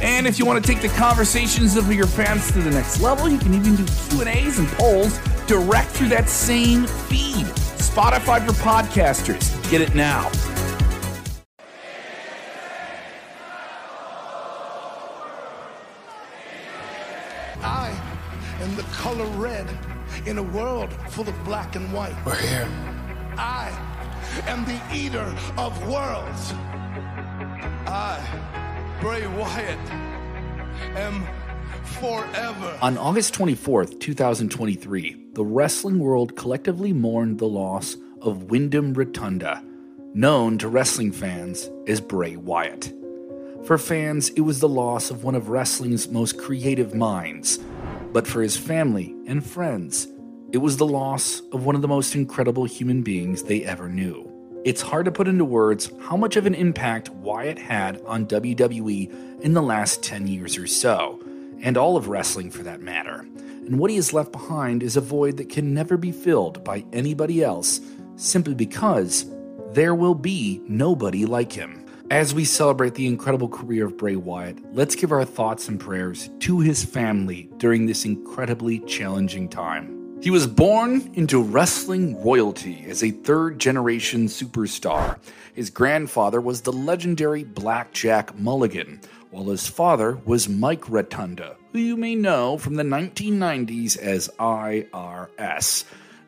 And if you want to take the conversations of your fans to the next level, you can even do Q&As and polls direct through that same feed. Spotify for podcasters. Get it now. I am the color red in a world full of black and white. We're here. I am the eater of worlds. I, Bray Wyatt, am forever. On August 24th, 2023, the wrestling world collectively mourned the loss of Windham Rotunda, known to wrestling fans as Bray Wyatt. For fans, it was the loss of one of wrestling's most creative minds, but for his family and friends, it was the loss of one of the most incredible human beings they ever knew. It's hard to put into words how much of an impact Wyatt had on WWE in the last 10 years or so, and all of wrestling for that matter. And what he has left behind is a void that can never be filled by anybody else simply because there will be nobody like him. As we celebrate the incredible career of Bray Wyatt, let's give our thoughts and prayers to his family during this incredibly challenging time. He was born into wrestling royalty as a third generation superstar. His grandfather was the legendary Blackjack Mulligan, while his father was Mike Rotunda, who you may know from the 1990s as IRS.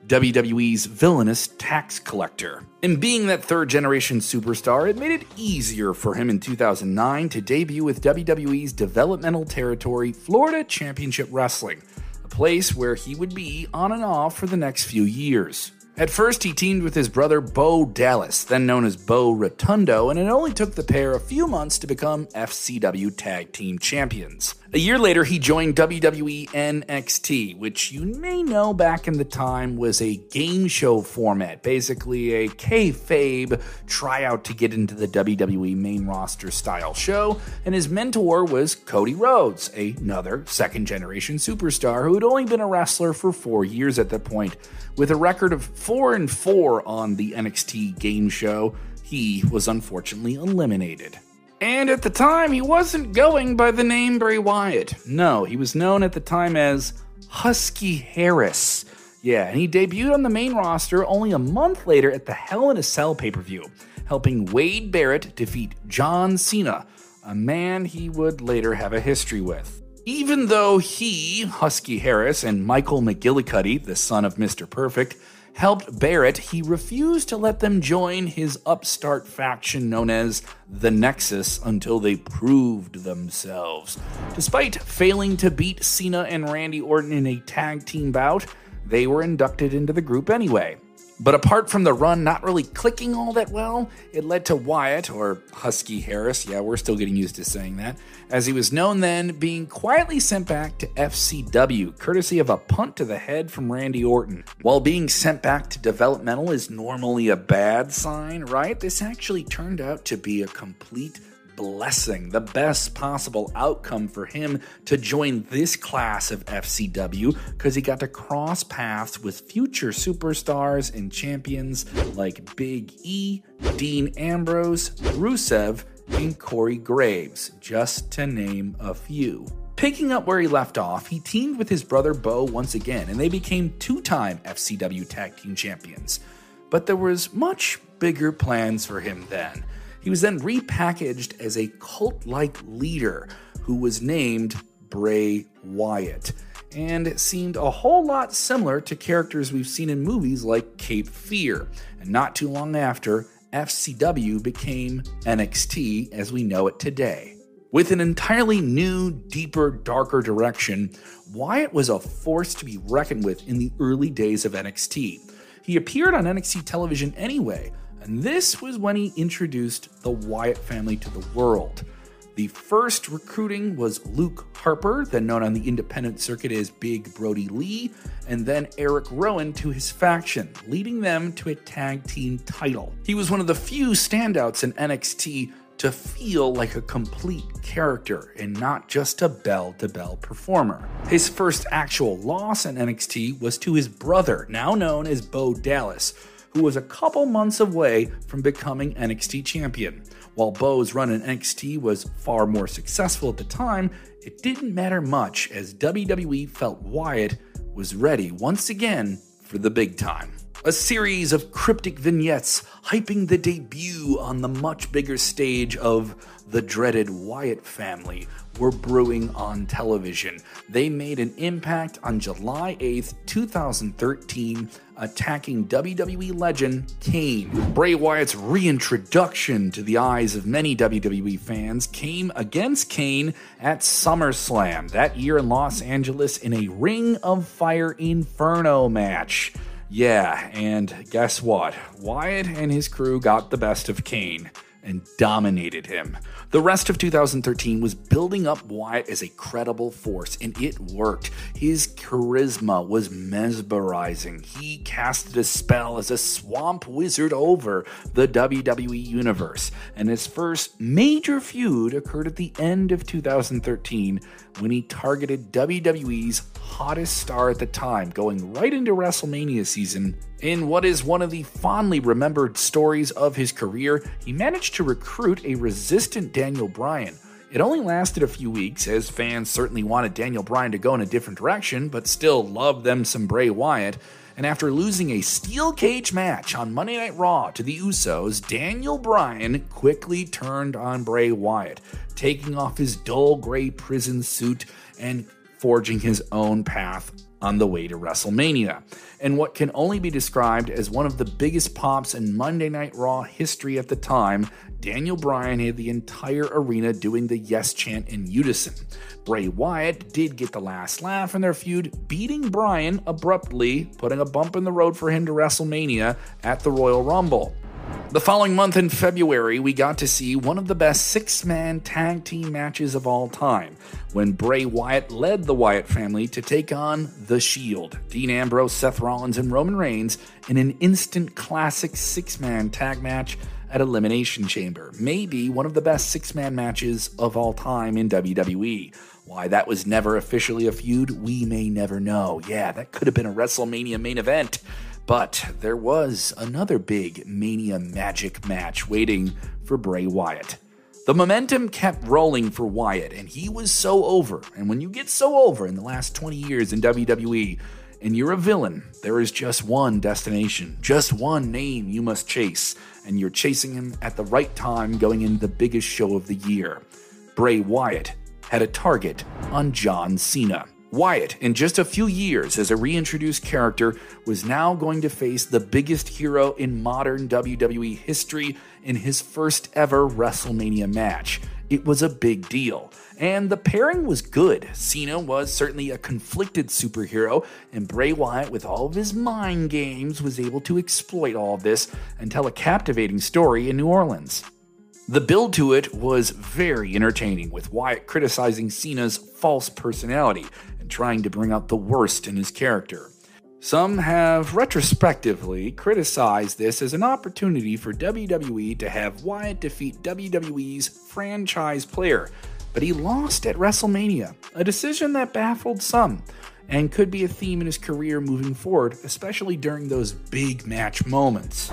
WWE's villainous tax collector. And being that third generation superstar, it made it easier for him in 2009 to debut with WWE's developmental territory, Florida Championship Wrestling, place where he would be on and off for the next few years. At first, he teamed with his brother Bo Dallas, then known as Bo Rotundo, and it only took the pair a few months to become FCW Tag Team Champions. A year later, he joined WWE NXT, which you may know back in the time was a game show format, basically a kayfabe tryout to get into the WWE main roster style show. And his mentor was Cody Rhodes, another second generation superstar who had only been a wrestler for four years at that point. With a record of four and four on the NXT game show, he was unfortunately eliminated. And at the time, he wasn't going by the name Bray Wyatt. No, he was known at the time as Husky Harris. Yeah, and he debuted on the main roster only a month later at the Hell in a Cell pay per view, helping Wade Barrett defeat John Cena, a man he would later have a history with. Even though he, Husky Harris, and Michael McGillicuddy, the son of Mr. Perfect, helped Barrett, he refused to let them join his upstart faction known as the Nexus until they proved themselves. Despite failing to beat Cena and Randy Orton in a tag team bout, they were inducted into the group anyway. But apart from the run not really clicking all that well, it led to Wyatt, or Husky Harris, yeah, we're still getting used to saying that, as he was known then, being quietly sent back to FCW, courtesy of a punt to the head from Randy Orton. While being sent back to developmental is normally a bad sign, right? This actually turned out to be a complete blessing, the best possible outcome for him to join this class of FCW because he got to cross paths with future superstars and champions like Big E, Dean Ambrose, Rusev, and Corey Graves, just to name a few. Picking up where he left off, he teamed with his brother Bo once again, and they became two time FCW Tag Team Champions. But there was much bigger plans for him then. He was then repackaged as a cult like leader who was named Bray Wyatt and seemed a whole lot similar to characters we've seen in movies like Cape Fear. And not too long after, FCW became NXT as we know it today. With an entirely new, deeper, darker direction, Wyatt was a force to be reckoned with in the early days of NXT. He appeared on NXT television anyway, and this was when he introduced the Wyatt family to the world. The first recruiting was Luke Harper, then known on the independent circuit as Big Brodie Lee, and then Eric Rowan to his faction, leading them to a tag team title. He was one of the few standouts in NXT to feel like a complete character and not just a bell to bell performer. His first actual loss in NXT was to his brother, now known as Bo Dallas, who was a couple months away from becoming NXT champion. While Bo's run in NXT was far more successful at the time, it didn't matter much as WWE felt Wyatt was ready once again for the big time. A series of cryptic vignettes hyping the debut on the much bigger stage of the dreaded Wyatt family were brewing on television. They made an impact on July 8th, 2013, attacking WWE legend Kane. Bray Wyatt's reintroduction to the eyes of many WWE fans came against Kane at SummerSlam that year in Los Angeles in a Ring of Fire Inferno match. Yeah, and guess what? Wyatt and his crew got the best of Kane and dominated him. The rest of 2013 was building up Wyatt as a credible force, and it worked. His charisma was mesmerizing. He casted a spell as a swamp wizard over the WWE Universe, and his first major feud occurred at the end of 2013 when he targeted WWE's hottest star at the time, going right into WrestleMania season. In what is one of the fondly remembered stories of his career, he managed to recruit a resistant Daniel Bryan. It only lasted a few weeks, as fans certainly wanted Daniel Bryan to go in a different direction, but still loved them some Bray Wyatt. And after losing a steel cage match on Monday Night Raw to the Usos, Daniel Bryan quickly turned on Bray Wyatt, taking off his dull gray prison suit and forging his own path on the way to WrestleMania. And what can only be described as one of the biggest pops in Monday Night Raw history at the time, Daniel Bryan had the entire arena doing the yes chant in unison. Bray Wyatt did get the last laugh in their feud, beating Bryan abruptly, putting a bump in the road for him to WrestleMania at the Royal Rumble. The following month in February, we got to see one of the best six man tag team matches of all time when Bray Wyatt led the Wyatt family to take on The Shield, Dean Ambrose, Seth Rollins, and Roman Reigns in an instant classic six man tag match at Elimination Chamber. Maybe one of the best six man matches of all time in WWE. Why that was never officially a feud, we may never know. Yeah, that could have been a WrestleMania main event. But there was another big Mania Magic match waiting for Bray Wyatt. The momentum kept rolling for Wyatt, and he was so over. And when you get so over in the last 20 years in WWE, and you're a villain, there is just one destination, just one name you must chase, and you're chasing him at the right time going into the biggest show of the year. Bray Wyatt had a target on John Cena. Wyatt, in just a few years as a reintroduced character, was now going to face the biggest hero in modern WWE history in his first ever WrestleMania match. It was a big deal. And the pairing was good. Cena was certainly a conflicted superhero, and Bray Wyatt, with all of his mind games, was able to exploit all of this and tell a captivating story in New Orleans. The build to it was very entertaining, with Wyatt criticizing Cena's false personality and trying to bring out the worst in his character. Some have retrospectively criticized this as an opportunity for WWE to have Wyatt defeat WWE's franchise player, but he lost at WrestleMania, a decision that baffled some and could be a theme in his career moving forward, especially during those big match moments.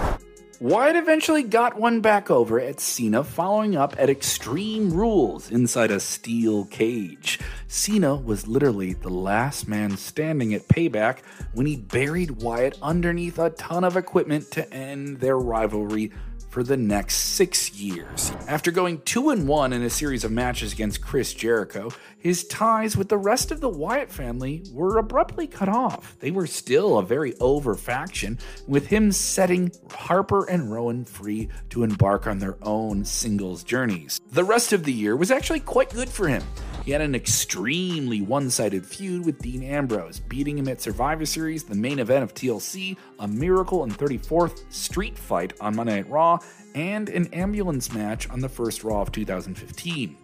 Wyatt eventually got one back over at Cena following up at Extreme Rules inside a steel cage. Cena was literally the last man standing at Payback when he buried Wyatt underneath a ton of equipment to end their rivalry for the next six years. After going 2 and 1 in a series of matches against Chris Jericho, his ties with the rest of the Wyatt family were abruptly cut off. They were still a very over faction, with him setting Harper and Rowan free to embark on their own singles journeys. The rest of the year was actually quite good for him. He had an extremely one sided feud with Dean Ambrose, beating him at Survivor Series, the main event of TLC, a Miracle on 34th Street fight on Monday Night Raw, and an ambulance match on the first Raw of 2015.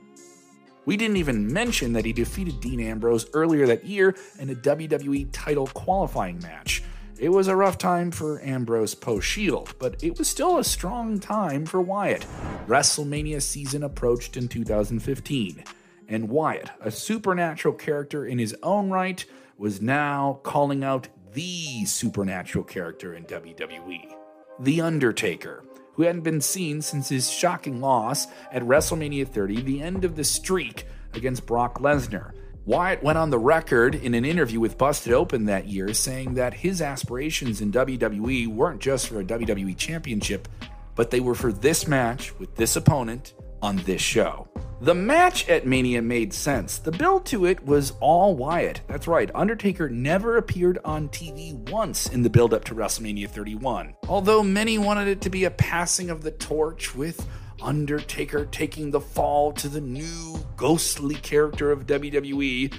We didn't even mention that he defeated Dean Ambrose earlier that year in a WWE title qualifying match. It was a rough time for Ambrose post Shield, but it was still a strong time for Wyatt. WrestleMania season approached in 2015, and Wyatt, a supernatural character in his own right, was now calling out the supernatural character in WWE The Undertaker who hadn't been seen since his shocking loss at WrestleMania 30, the end of the streak against Brock Lesnar. Wyatt went on the record in an interview with Busted Open that year saying that his aspirations in WWE weren't just for a WWE championship, but they were for this match with this opponent on this show. The match at Mania made sense. The build to it was all Wyatt. That's right, Undertaker never appeared on TV once in the build up to WrestleMania 31. Although many wanted it to be a passing of the torch with Undertaker taking the fall to the new ghostly character of WWE,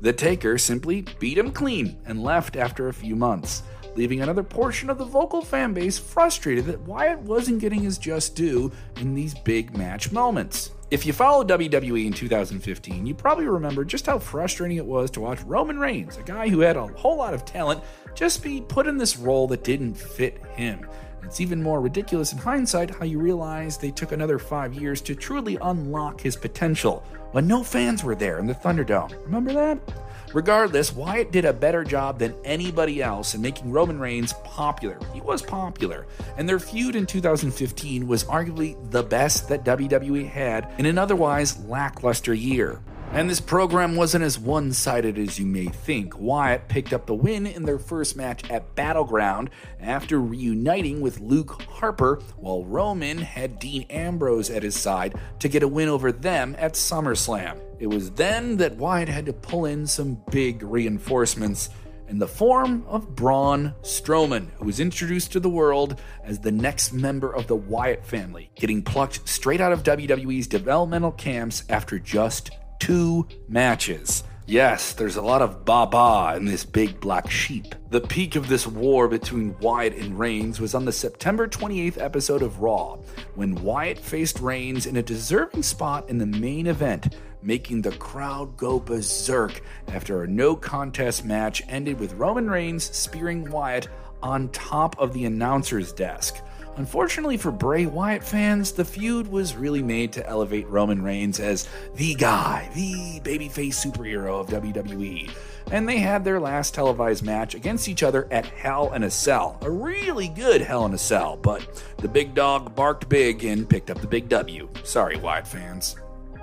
the Taker simply beat him clean and left after a few months leaving another portion of the vocal fan base frustrated that Wyatt wasn't getting his just due in these big match moments. If you followed WWE in 2015, you probably remember just how frustrating it was to watch Roman Reigns, a guy who had a whole lot of talent, just be put in this role that didn't fit him. It's even more ridiculous in hindsight how you realize they took another five years to truly unlock his potential when no fans were there in the Thunderdome. Remember that? Regardless, Wyatt did a better job than anybody else in making Roman Reigns popular. He was popular, and their feud in 2015 was arguably the best that WWE had in an otherwise lackluster year. And this program wasn't as one sided as you may think. Wyatt picked up the win in their first match at Battleground after reuniting with Luke Harper, while Roman had Dean Ambrose at his side to get a win over them at SummerSlam. It was then that Wyatt had to pull in some big reinforcements in the form of Braun Strowman, who was introduced to the world as the next member of the Wyatt family, getting plucked straight out of WWE's developmental camps after just two matches. Yes, there's a lot of Baba in this big black sheep. The peak of this war between Wyatt and Reigns was on the September 28th episode of Raw, when Wyatt faced Reigns in a deserving spot in the main event, making the crowd go berserk after a no contest match ended with Roman Reigns spearing Wyatt on top of the announcer's desk. Unfortunately for Bray Wyatt fans, the feud was really made to elevate Roman Reigns as the guy, the babyface superhero of WWE. And they had their last televised match against each other at Hell in a Cell. A really good Hell in a Cell, but the big dog barked big and picked up the big W. Sorry, Wyatt fans.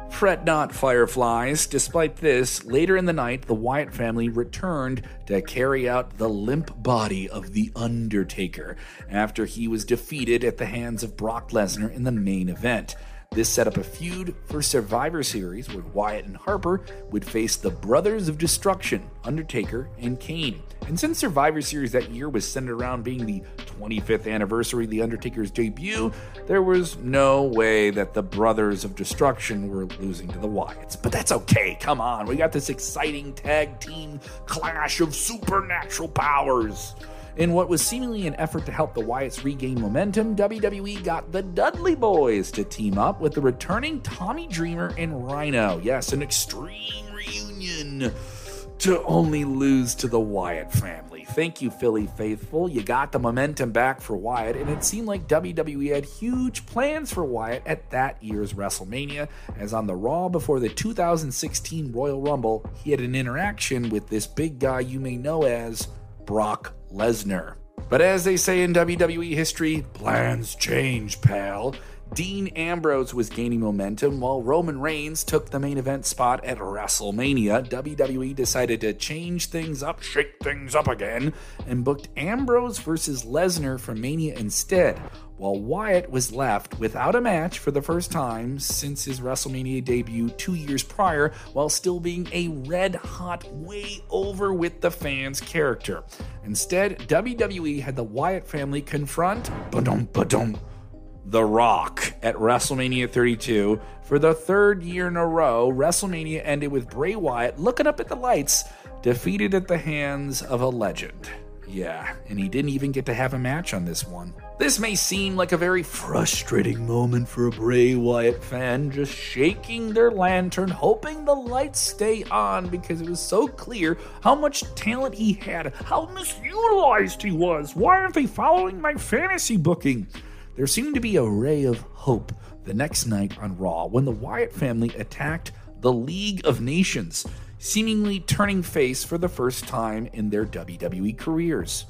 Fret not, Fireflies. Despite this, later in the night, the Wyatt family returned to carry out the limp body of The Undertaker after he was defeated at the hands of Brock Lesnar in the main event. This set up a feud for Survivor Series where Wyatt and Harper would face the Brothers of Destruction, Undertaker and Kane. And since Survivor Series that year was centered around being the 25th anniversary of The Undertaker's debut, there was no way that the Brothers of Destruction were losing to the Wyatts. But that's okay, come on, we got this exciting tag team clash of supernatural powers. In what was seemingly an effort to help the Wyatts regain momentum, WWE got the Dudley Boyz to team up with the returning Tommy Dreamer and Rhino. Yes, an extreme reunion to only lose to the Wyatt family. Thank you, Philly faithful. You got the momentum back for Wyatt, and it seemed like WWE had huge plans for Wyatt at that year's WrestleMania, as on the Raw before the 2016 Royal Rumble, he had an interaction with this big guy you may know as Brock Lesnar. But as they say in WWE history, plans change, pal. Dean Ambrose was gaining momentum while Roman Reigns took the main event spot at WrestleMania. WWE decided to change things up, shake things up again, and booked Ambrose versus Lesnar for Mania instead, while Wyatt was left without a match for the first time since his WrestleMania debut two years prior, while still being a red hot, way over with the fans character. Instead, WWE had the Wyatt family confront. Ba-dum, ba-dum, the Rock at WrestleMania 32. For the third year in a row, WrestleMania ended with Bray Wyatt looking up at the lights, defeated at the hands of a legend. Yeah, and he didn't even get to have a match on this one. This may seem like a very frustrating moment for a Bray Wyatt fan, just shaking their lantern, hoping the lights stay on because it was so clear how much talent he had, how misutilized he was. Why aren't they following my fantasy booking? There seemed to be a ray of hope the next night on Raw when the Wyatt family attacked the League of Nations seemingly turning face for the first time in their WWE careers.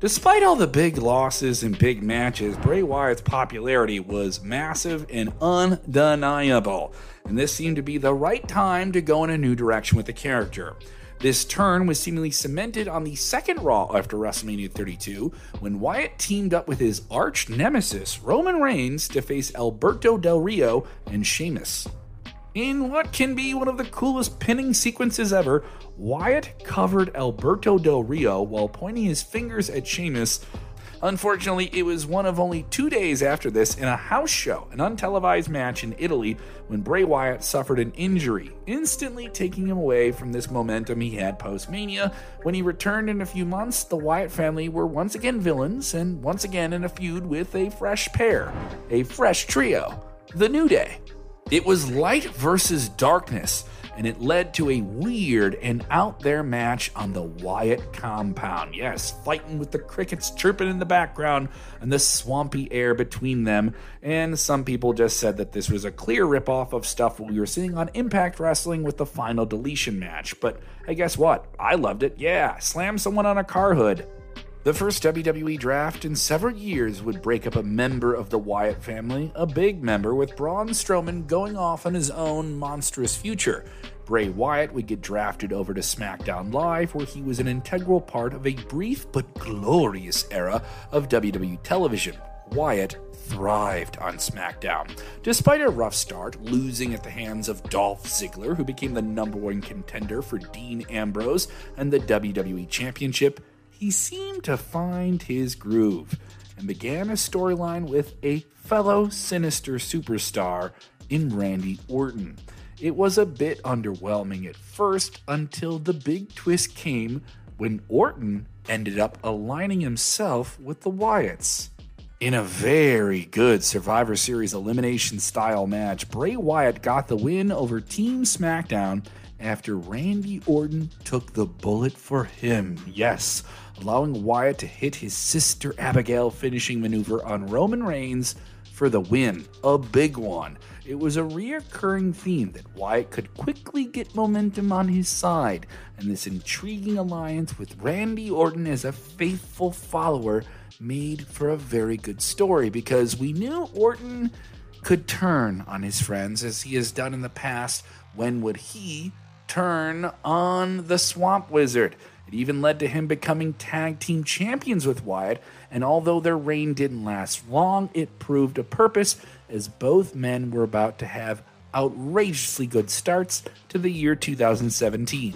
Despite all the big losses and big matches, Bray Wyatt's popularity was massive and undeniable, and this seemed to be the right time to go in a new direction with the character. This turn was seemingly cemented on the second Raw after WrestleMania 32 when Wyatt teamed up with his arch nemesis, Roman Reigns, to face Alberto Del Rio and Sheamus. In what can be one of the coolest pinning sequences ever, Wyatt covered Alberto Del Rio while pointing his fingers at Sheamus. Unfortunately, it was one of only two days after this in a house show, an untelevised match in Italy, when Bray Wyatt suffered an injury, instantly taking him away from this momentum he had post Mania. When he returned in a few months, the Wyatt family were once again villains and once again in a feud with a fresh pair, a fresh trio, The New Day. It was light versus darkness, and it led to a weird and out there match on the Wyatt compound. Yes, fighting with the crickets chirping in the background and the swampy air between them. And some people just said that this was a clear ripoff of stuff we were seeing on Impact Wrestling with the final deletion match. But hey, guess what? I loved it. Yeah, slam someone on a car hood. The first WWE draft in several years would break up a member of the Wyatt family, a big member, with Braun Strowman going off on his own monstrous future. Bray Wyatt would get drafted over to SmackDown Live, where he was an integral part of a brief but glorious era of WWE television. Wyatt thrived on SmackDown. Despite a rough start, losing at the hands of Dolph Ziggler, who became the number one contender for Dean Ambrose and the WWE Championship, he seemed to find his groove and began a storyline with a fellow sinister superstar in Randy Orton. It was a bit underwhelming at first until the big twist came when Orton ended up aligning himself with the Wyatts. In a very good Survivor Series elimination style match, Bray Wyatt got the win over Team SmackDown after Randy Orton took the bullet for him. Yes, allowing Wyatt to hit his sister Abigail finishing maneuver on Roman Reigns for the win. A big one. It was a reoccurring theme that Wyatt could quickly get momentum on his side, and this intriguing alliance with Randy Orton as a faithful follower made for a very good story because we knew Orton could turn on his friends as he has done in the past. When would he turn on the Swamp Wizard? It even led to him becoming tag team champions with Wyatt, and although their reign didn't last long, it proved a purpose as both men were about to have outrageously good starts to the year 2017.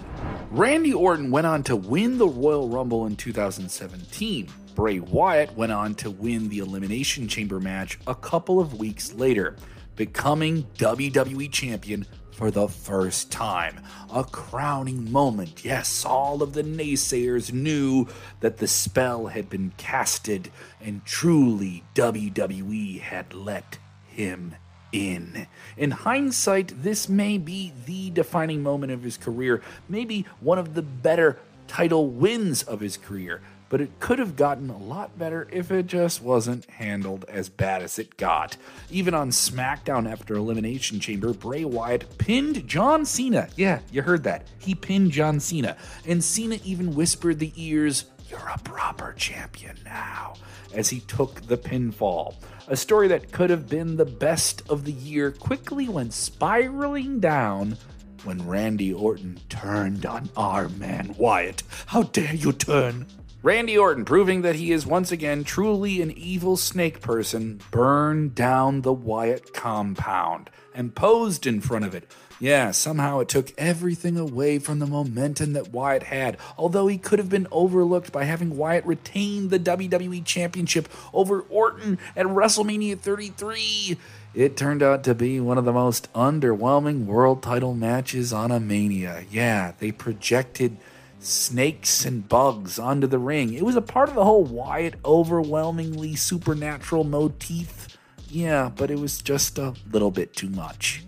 Randy Orton went on to win the Royal Rumble in 2017. Bray Wyatt went on to win the Elimination Chamber match a couple of weeks later, becoming WWE Champion for the first time. A crowning moment. Yes, all of the naysayers knew that the spell had been casted, and truly WWE had let him in. In hindsight, this may be the defining moment of his career, maybe one of the better title wins of his career but it could have gotten a lot better if it just wasn't handled as bad as it got. Even on SmackDown after Elimination Chamber, Bray Wyatt pinned John Cena. Yeah, you heard that. He pinned John Cena. And Cena even whispered the ears, You're a proper champion now, as he took the pinfall. A story that could have been the best of the year quickly went spiraling down when Randy Orton turned on our man Wyatt. How dare you turn? Randy Orton, proving that he is once again truly an evil snake person, burned down the Wyatt compound and posed in front of it. Yeah, somehow it took everything away from the momentum that Wyatt had, although he could have been overlooked by having Wyatt retain the WWE Championship over Orton at WrestleMania 33. It turned out to be one of the most underwhelming world title matches on a Mania. Yeah, they projected snakes and bugs onto the ring. It was a part of the whole Wyatt overwhelmingly supernatural motif. Yeah, but it was just a little bit too much.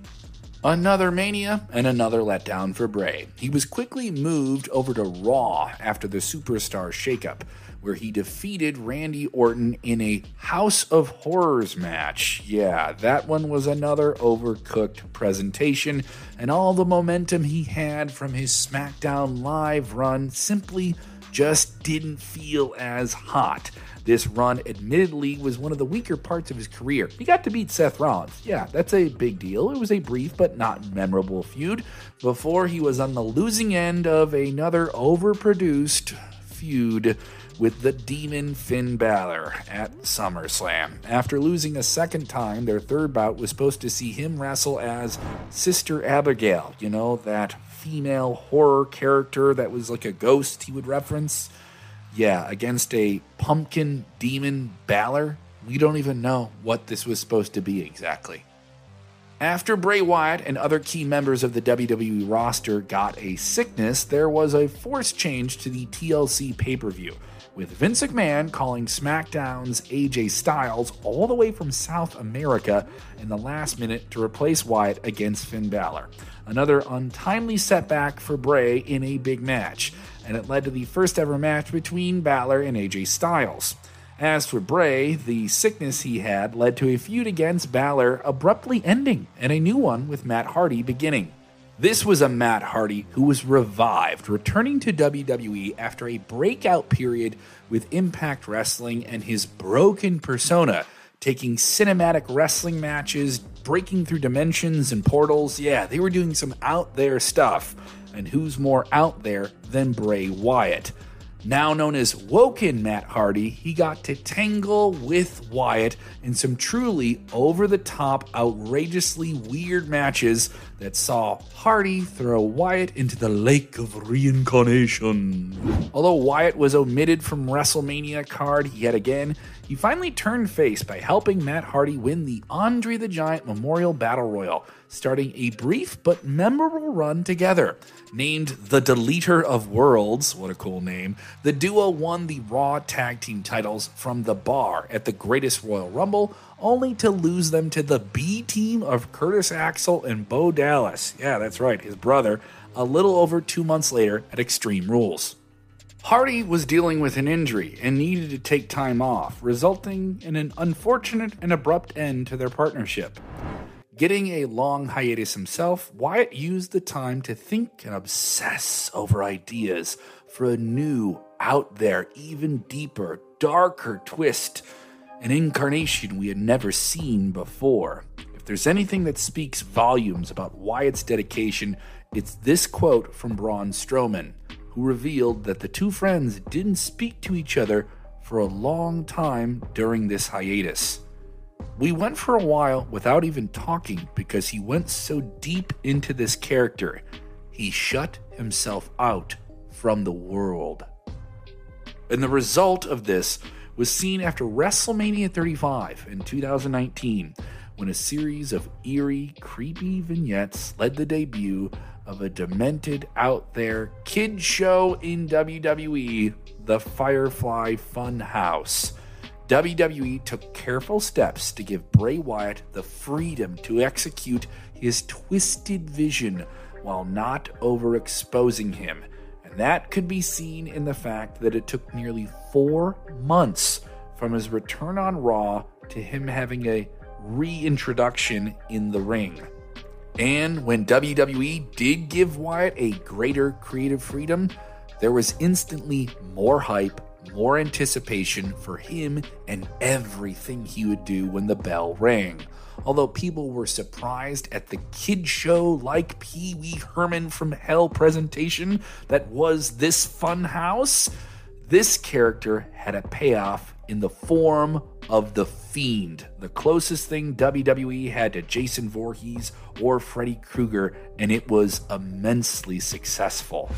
Another mania and another letdown for Bray. He was quickly moved over to Raw after the Superstar shakeup, where he defeated Randy Orton in a House of Horrors match. Yeah, that one was another overcooked presentation, and all the momentum he had from his SmackDown Live run simply just didn't feel as hot. This run, admittedly, was one of the weaker parts of his career. He got to beat Seth Rollins. Yeah, that's a big deal. It was a brief but not memorable feud before he was on the losing end of another overproduced feud with the demon Finn Balor at SummerSlam. After losing a second time, their third bout was supposed to see him wrestle as Sister Abigail, you know, that female horror character that was like a ghost he would reference. Yeah, against a pumpkin demon Balor. We don't even know what this was supposed to be exactly. After Bray Wyatt and other key members of the WWE roster got a sickness, there was a forced change to the TLC pay per view, with Vince McMahon calling SmackDown's AJ Styles all the way from South America in the last minute to replace Wyatt against Finn Balor. Another untimely setback for Bray in a big match and it led to the first ever match between Balor and AJ Styles. As for Bray, the sickness he had led to a feud against Balor abruptly ending and a new one with Matt Hardy beginning. This was a Matt Hardy who was revived, returning to WWE after a breakout period with Impact Wrestling and his broken persona, taking cinematic wrestling matches, breaking through dimensions and portals. Yeah, they were doing some out there stuff and who's more out there than Bray Wyatt? Now known as Woken Matt Hardy, he got to tangle with Wyatt in some truly over the top, outrageously weird matches that saw Hardy throw Wyatt into the lake of reincarnation. Although Wyatt was omitted from WrestleMania card yet again, he finally turned face by helping Matt Hardy win the Andre the Giant Memorial Battle Royal, starting a brief but memorable run together. Named the Deleter of Worlds, what a cool name, the duo won the Raw Tag Team titles from The Bar at the Greatest Royal Rumble, only to lose them to the B team of Curtis Axel and Bo Dallas. Yeah, that's right, his brother, a little over two months later at Extreme Rules. Hardy was dealing with an injury and needed to take time off, resulting in an unfortunate and abrupt end to their partnership. Getting a long hiatus himself, Wyatt used the time to think and obsess over ideas for a new, out there, even deeper, darker twist, an incarnation we had never seen before. If there's anything that speaks volumes about Wyatt's dedication, it's this quote from Braun Strowman, who revealed that the two friends didn't speak to each other for a long time during this hiatus. We went for a while without even talking because he went so deep into this character. He shut himself out from the world. And the result of this was seen after WrestleMania 35 in 2019 when a series of eerie, creepy vignettes led the debut of a demented, out there kid show in WWE, The Firefly Funhouse. WWE took careful steps to give Bray Wyatt the freedom to execute his twisted vision while not overexposing him. And that could be seen in the fact that it took nearly four months from his return on Raw to him having a reintroduction in the ring. And when WWE did give Wyatt a greater creative freedom, there was instantly more hype more anticipation for him and everything he would do when the bell rang. Although people were surprised at the kid show like Pee Wee Herman from Hell presentation that was this fun house, this character had a payoff in the form of the Fiend, the closest thing WWE had to Jason Voorhees or Freddy Krueger, and it was immensely successful.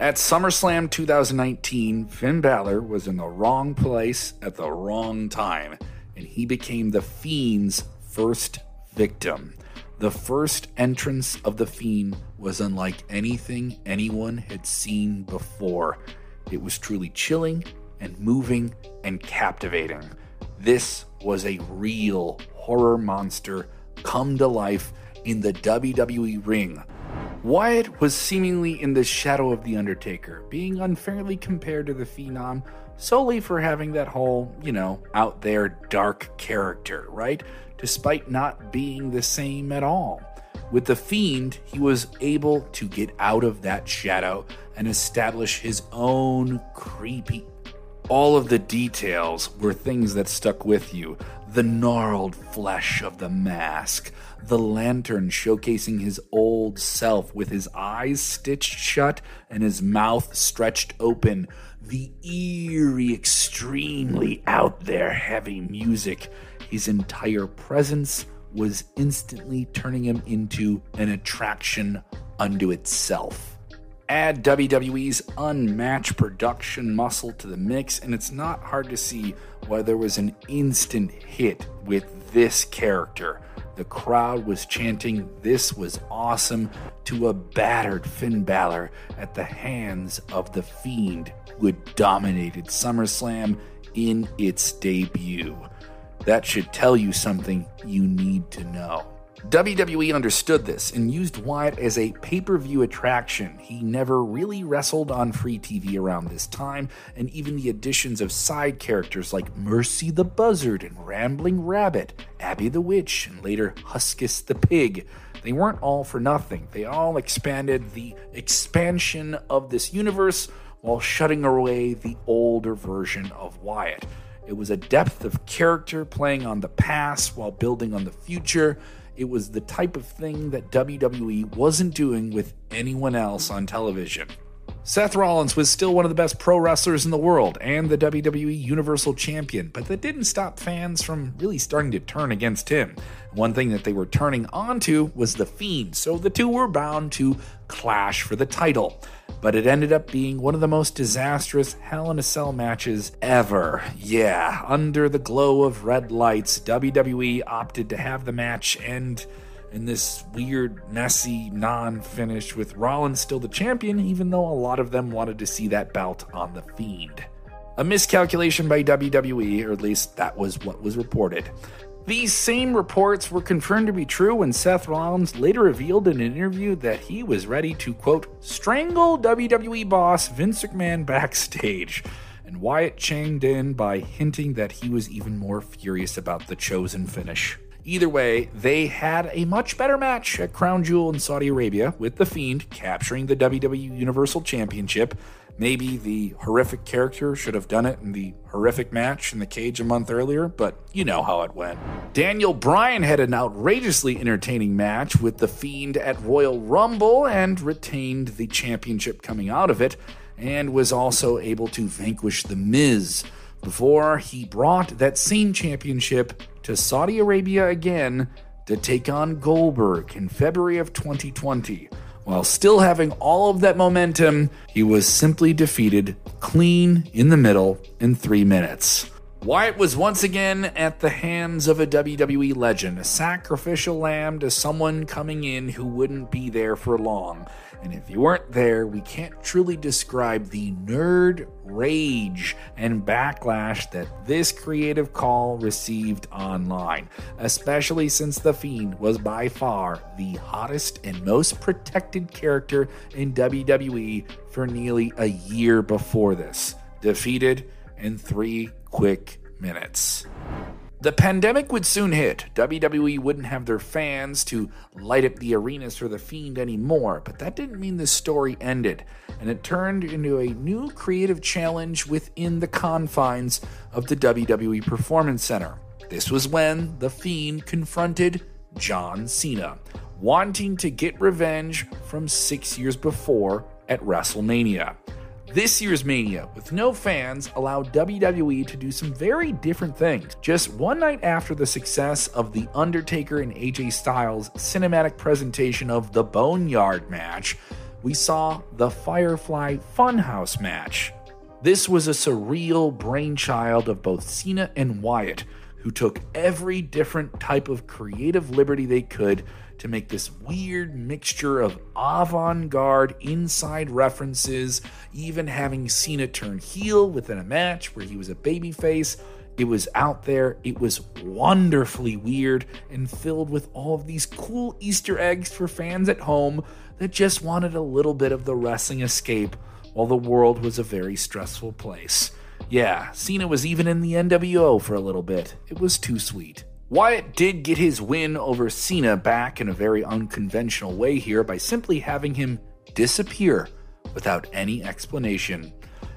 At SummerSlam 2019, Finn Balor was in the wrong place at the wrong time, and he became The Fiend's first victim. The first entrance of The Fiend was unlike anything anyone had seen before. It was truly chilling and moving and captivating. This was a real horror monster come to life in the WWE ring. Wyatt was seemingly in the shadow of The Undertaker, being unfairly compared to the Phenom solely for having that whole, you know, out there dark character, right? Despite not being the same at all. With The Fiend, he was able to get out of that shadow and establish his own creepy. All of the details were things that stuck with you. The gnarled flesh of the mask, the lantern showcasing his old self with his eyes stitched shut and his mouth stretched open, the eerie, extremely out there heavy music. His entire presence was instantly turning him into an attraction unto itself. Add WWE's unmatched production muscle to the mix, and it's not hard to see why there was an instant hit with this character. The crowd was chanting, This was awesome, to a battered Finn Balor at the hands of The Fiend, who had dominated SummerSlam in its debut. That should tell you something you need to know. WWE understood this and used Wyatt as a pay per view attraction. He never really wrestled on free TV around this time, and even the additions of side characters like Mercy the Buzzard and Rambling Rabbit, Abby the Witch, and later Huskus the Pig, they weren't all for nothing. They all expanded the expansion of this universe while shutting away the older version of Wyatt. It was a depth of character playing on the past while building on the future. It was the type of thing that WWE wasn't doing with anyone else on television. Seth Rollins was still one of the best pro wrestlers in the world and the WWE Universal Champion, but that didn't stop fans from really starting to turn against him. One thing that they were turning onto was The Fiend, so the two were bound to clash for the title. But it ended up being one of the most disastrous Hell in a Cell matches ever. Yeah, under the glow of red lights, WWE opted to have the match end in this weird, messy non finish with Rollins still the champion, even though a lot of them wanted to see that belt on The Fiend. A miscalculation by WWE, or at least that was what was reported. These same reports were confirmed to be true when Seth Rollins later revealed in an interview that he was ready to, quote, strangle WWE boss Vince McMahon backstage. And Wyatt changed in by hinting that he was even more furious about the chosen finish. Either way, they had a much better match at Crown Jewel in Saudi Arabia with The Fiend capturing the WWE Universal Championship. Maybe the horrific character should have done it in the horrific match in the cage a month earlier, but you know how it went. Daniel Bryan had an outrageously entertaining match with The Fiend at Royal Rumble and retained the championship coming out of it, and was also able to vanquish The Miz before he brought that same championship to Saudi Arabia again to take on Goldberg in February of 2020. While still having all of that momentum, he was simply defeated clean in the middle in three minutes. Wyatt was once again at the hands of a WWE legend, a sacrificial lamb to someone coming in who wouldn't be there for long. And if you weren't there, we can't truly describe the nerd rage and backlash that this creative call received online, especially since The Fiend was by far the hottest and most protected character in WWE for nearly a year before this, defeated in three quick minutes. The pandemic would soon hit. WWE wouldn't have their fans to light up the arenas for The Fiend anymore, but that didn't mean the story ended, and it turned into a new creative challenge within the confines of the WWE Performance Center. This was when The Fiend confronted John Cena, wanting to get revenge from six years before at WrestleMania. This year's Mania, with no fans, allowed WWE to do some very different things. Just one night after the success of The Undertaker and AJ Styles' cinematic presentation of the Boneyard match, we saw the Firefly Funhouse match. This was a surreal brainchild of both Cena and Wyatt, who took every different type of creative liberty they could to make this weird mixture of avant garde inside references, even having Cena turn heel within a match where he was a babyface. It was out there, it was wonderfully weird and filled with all of these cool Easter eggs for fans at home that just wanted a little bit of the wrestling escape while the world was a very stressful place. Yeah, Cena was even in the NWO for a little bit. It was too sweet. Wyatt did get his win over Cena back in a very unconventional way here by simply having him disappear without any explanation.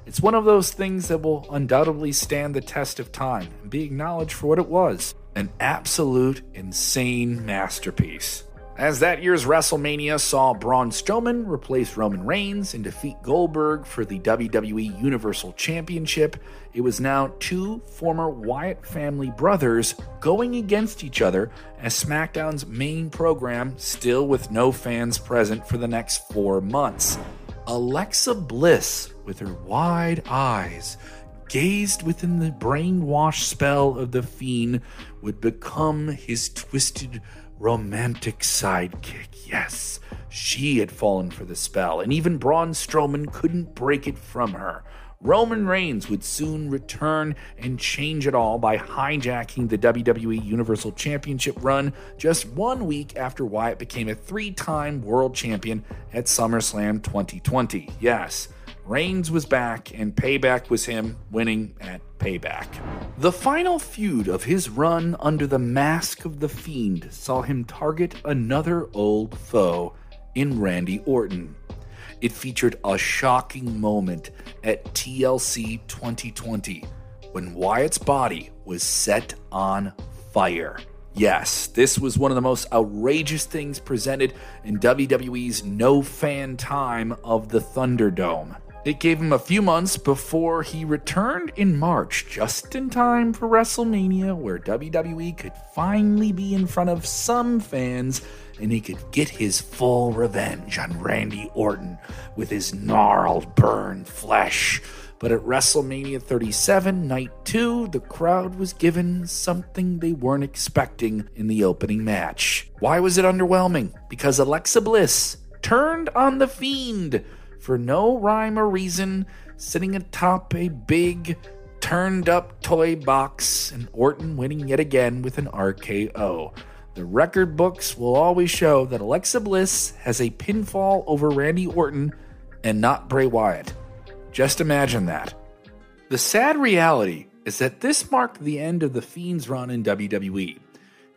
It's one of those things that will undoubtedly stand the test of time and be acknowledged for what it was an absolute insane masterpiece. As that year's WrestleMania saw Braun Strowman replace Roman Reigns and defeat Goldberg for the WWE Universal Championship, it was now two former Wyatt family brothers going against each other as SmackDown's main program, still with no fans present for the next four months. Alexa Bliss, with her wide eyes, gazed within the brainwash spell of the fiend, would become his twisted romantic sidekick. Yes, she had fallen for the spell, and even Braun Strowman couldn't break it from her. Roman Reigns would soon return and change it all by hijacking the WWE Universal Championship run just one week after Wyatt became a three time world champion at SummerSlam 2020. Yes, Reigns was back, and Payback was him winning at Payback. The final feud of his run under the mask of the Fiend saw him target another old foe in Randy Orton. It featured a shocking moment at TLC 2020 when Wyatt's body was set on fire. Yes, this was one of the most outrageous things presented in WWE's no fan time of the Thunderdome. It gave him a few months before he returned in March, just in time for WrestleMania, where WWE could finally be in front of some fans and he could get his full revenge on Randy Orton with his gnarled, burned flesh. But at WrestleMania 37, night two, the crowd was given something they weren't expecting in the opening match. Why was it underwhelming? Because Alexa Bliss turned on The Fiend for no rhyme or reason, sitting atop a big, turned up toy box, and Orton winning yet again with an RKO. The record books will always show that Alexa Bliss has a pinfall over Randy Orton and not Bray Wyatt. Just imagine that. The sad reality is that this marked the end of the Fiend's run in WWE,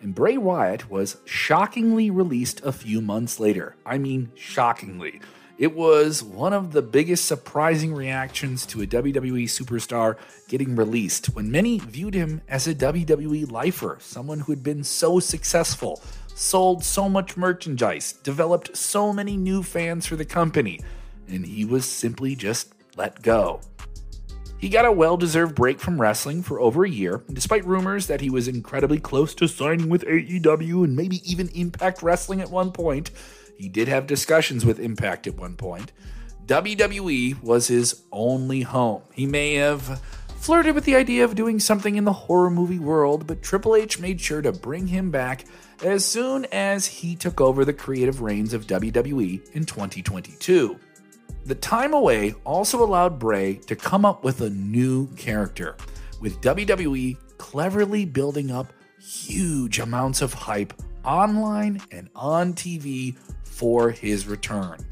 and Bray Wyatt was shockingly released a few months later. I mean, shockingly. It was one of the biggest surprising reactions to a WWE superstar getting released when many viewed him as a WWE lifer, someone who had been so successful, sold so much merchandise, developed so many new fans for the company, and he was simply just let go. He got a well deserved break from wrestling for over a year, despite rumors that he was incredibly close to signing with AEW and maybe even Impact Wrestling at one point. He did have discussions with Impact at one point. WWE was his only home. He may have flirted with the idea of doing something in the horror movie world, but Triple H made sure to bring him back as soon as he took over the creative reins of WWE in 2022. The time away also allowed Bray to come up with a new character, with WWE cleverly building up huge amounts of hype online and on TV for his return.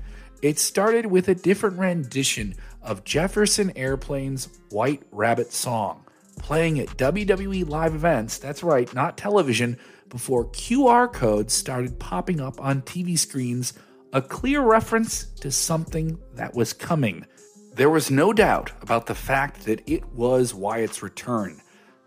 It started with a different rendition of Jefferson Airplane's White Rabbit song, playing at WWE live events, that's right, not television, before QR codes started popping up on TV screens, a clear reference to something that was coming. There was no doubt about the fact that it was Wyatt's return,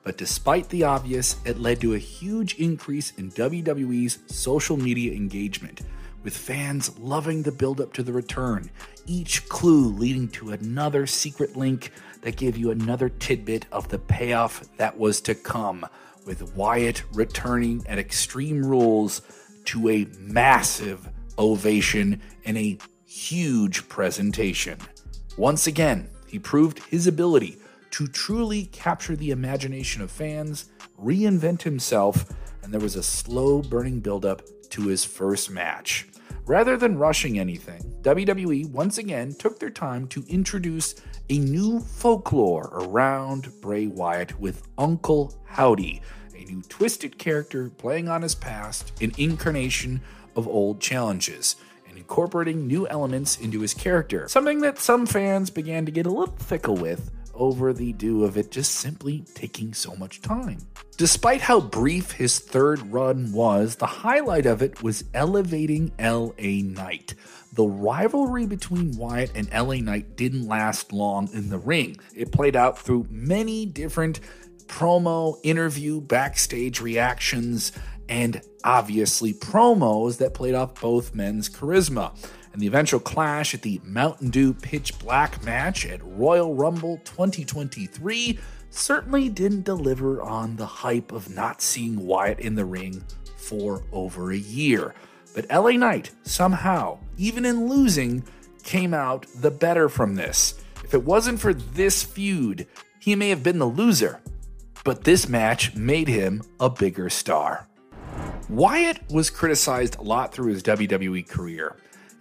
but despite the obvious, it led to a huge increase in WWE's social media engagement with fans loving the build up to the return, each clue leading to another secret link that gave you another tidbit of the payoff that was to come, with Wyatt returning at Extreme Rules to a massive ovation and a huge presentation. Once again, he proved his ability to truly capture the imagination of fans, reinvent himself, and there was a slow burning buildup to his first match. Rather than rushing anything, WWE once again took their time to introduce a new folklore around Bray Wyatt with Uncle Howdy, a new twisted character playing on his past, an incarnation of old challenges, and incorporating new elements into his character. Something that some fans began to get a little fickle with over the due of it just simply taking so much time. Despite how brief his third run was, the highlight of it was elevating LA Knight. The rivalry between Wyatt and LA Knight didn't last long in the ring. It played out through many different promo, interview, backstage reactions, and obviously promos that played off both men's charisma and the eventual clash at the Mountain Dew Pitch Black match at Royal Rumble 2023 certainly didn't deliver on the hype of not seeing Wyatt in the ring for over a year. But LA Knight, somehow, even in losing, came out the better from this. If it wasn't for this feud, he may have been the loser, but this match made him a bigger star. Wyatt was criticized a lot through his WWE career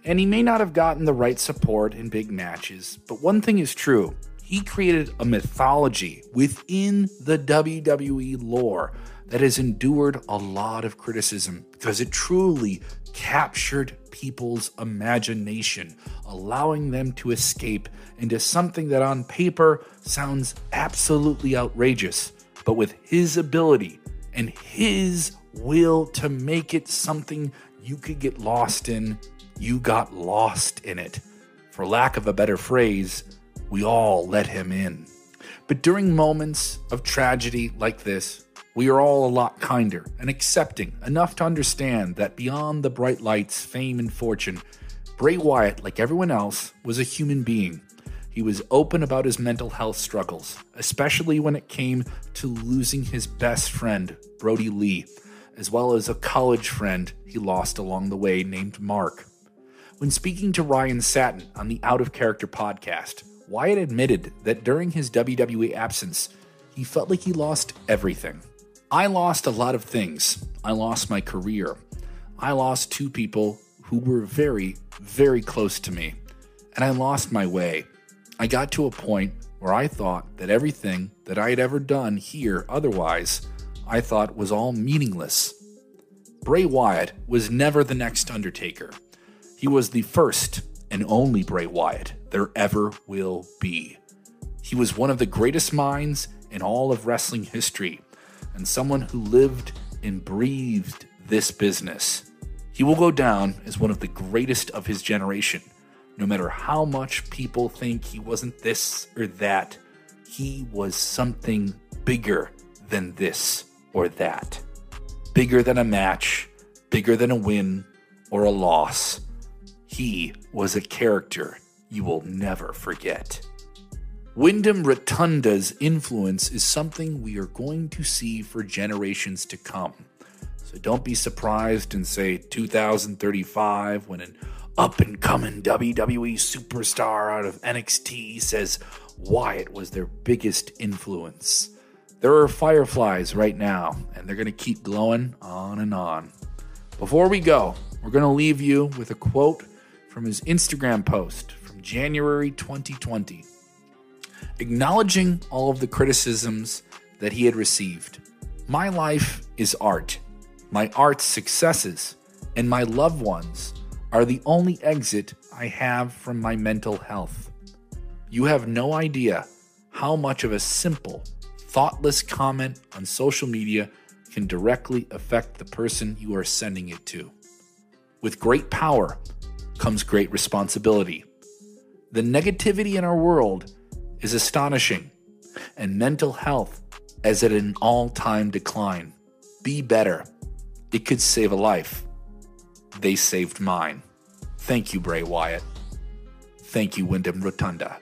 and he may not have gotten the right support in big matches, but one thing is true. He created a mythology within the WWE lore that has endured a lot of criticism because it truly captured people's imagination, allowing them to escape into something that on paper sounds absolutely outrageous, but with his ability and his will to make it something you could get lost in you got lost in it. For lack of a better phrase, we all let him in. But during moments of tragedy like this, we are all a lot kinder and accepting enough to understand that beyond the bright lights, fame, and fortune, Bray Wyatt, like everyone else, was a human being. He was open about his mental health struggles, especially when it came to losing his best friend, Brodie Lee, as well as a college friend he lost along the way named Mark. When speaking to Ryan Satin on the Out of Character podcast, Wyatt admitted that during his WWE absence, he felt like he lost everything. I lost a lot of things. I lost my career. I lost two people who were very, very close to me. And I lost my way. I got to a point where I thought that everything that I had ever done here otherwise, I thought was all meaningless. Bray Wyatt was never the next Undertaker. He was the first and only Bray Wyatt there ever will be. He was one of the greatest minds in all of wrestling history and someone who lived and breathed this business. He will go down as one of the greatest of his generation. No matter how much people think he wasn't this or that, he was something bigger than this or that. Bigger than a match, bigger than a win or a loss he was a character you will never forget. Windham Rotunda's influence is something we are going to see for generations to come. So don't be surprised in, say, 2035 when an up and coming WWE superstar out of NXT says Wyatt was their biggest influence. There are fireflies right now, and they're going to keep glowing on and on. Before we go, we're going to leave you with a quote from his Instagram post from January 2020, acknowledging all of the criticisms that he had received. My life is art. My art's successes and my loved ones are the only exit I have from my mental health. You have no idea how much of a simple, thoughtless comment on social media can directly affect the person you are sending it to. With great power comes great responsibility. The negativity in our world is astonishing, and mental health is at an all time decline. Be better. It could save a life. They saved mine. Thank you, Bray Wyatt. Thank you, Windham Rotunda.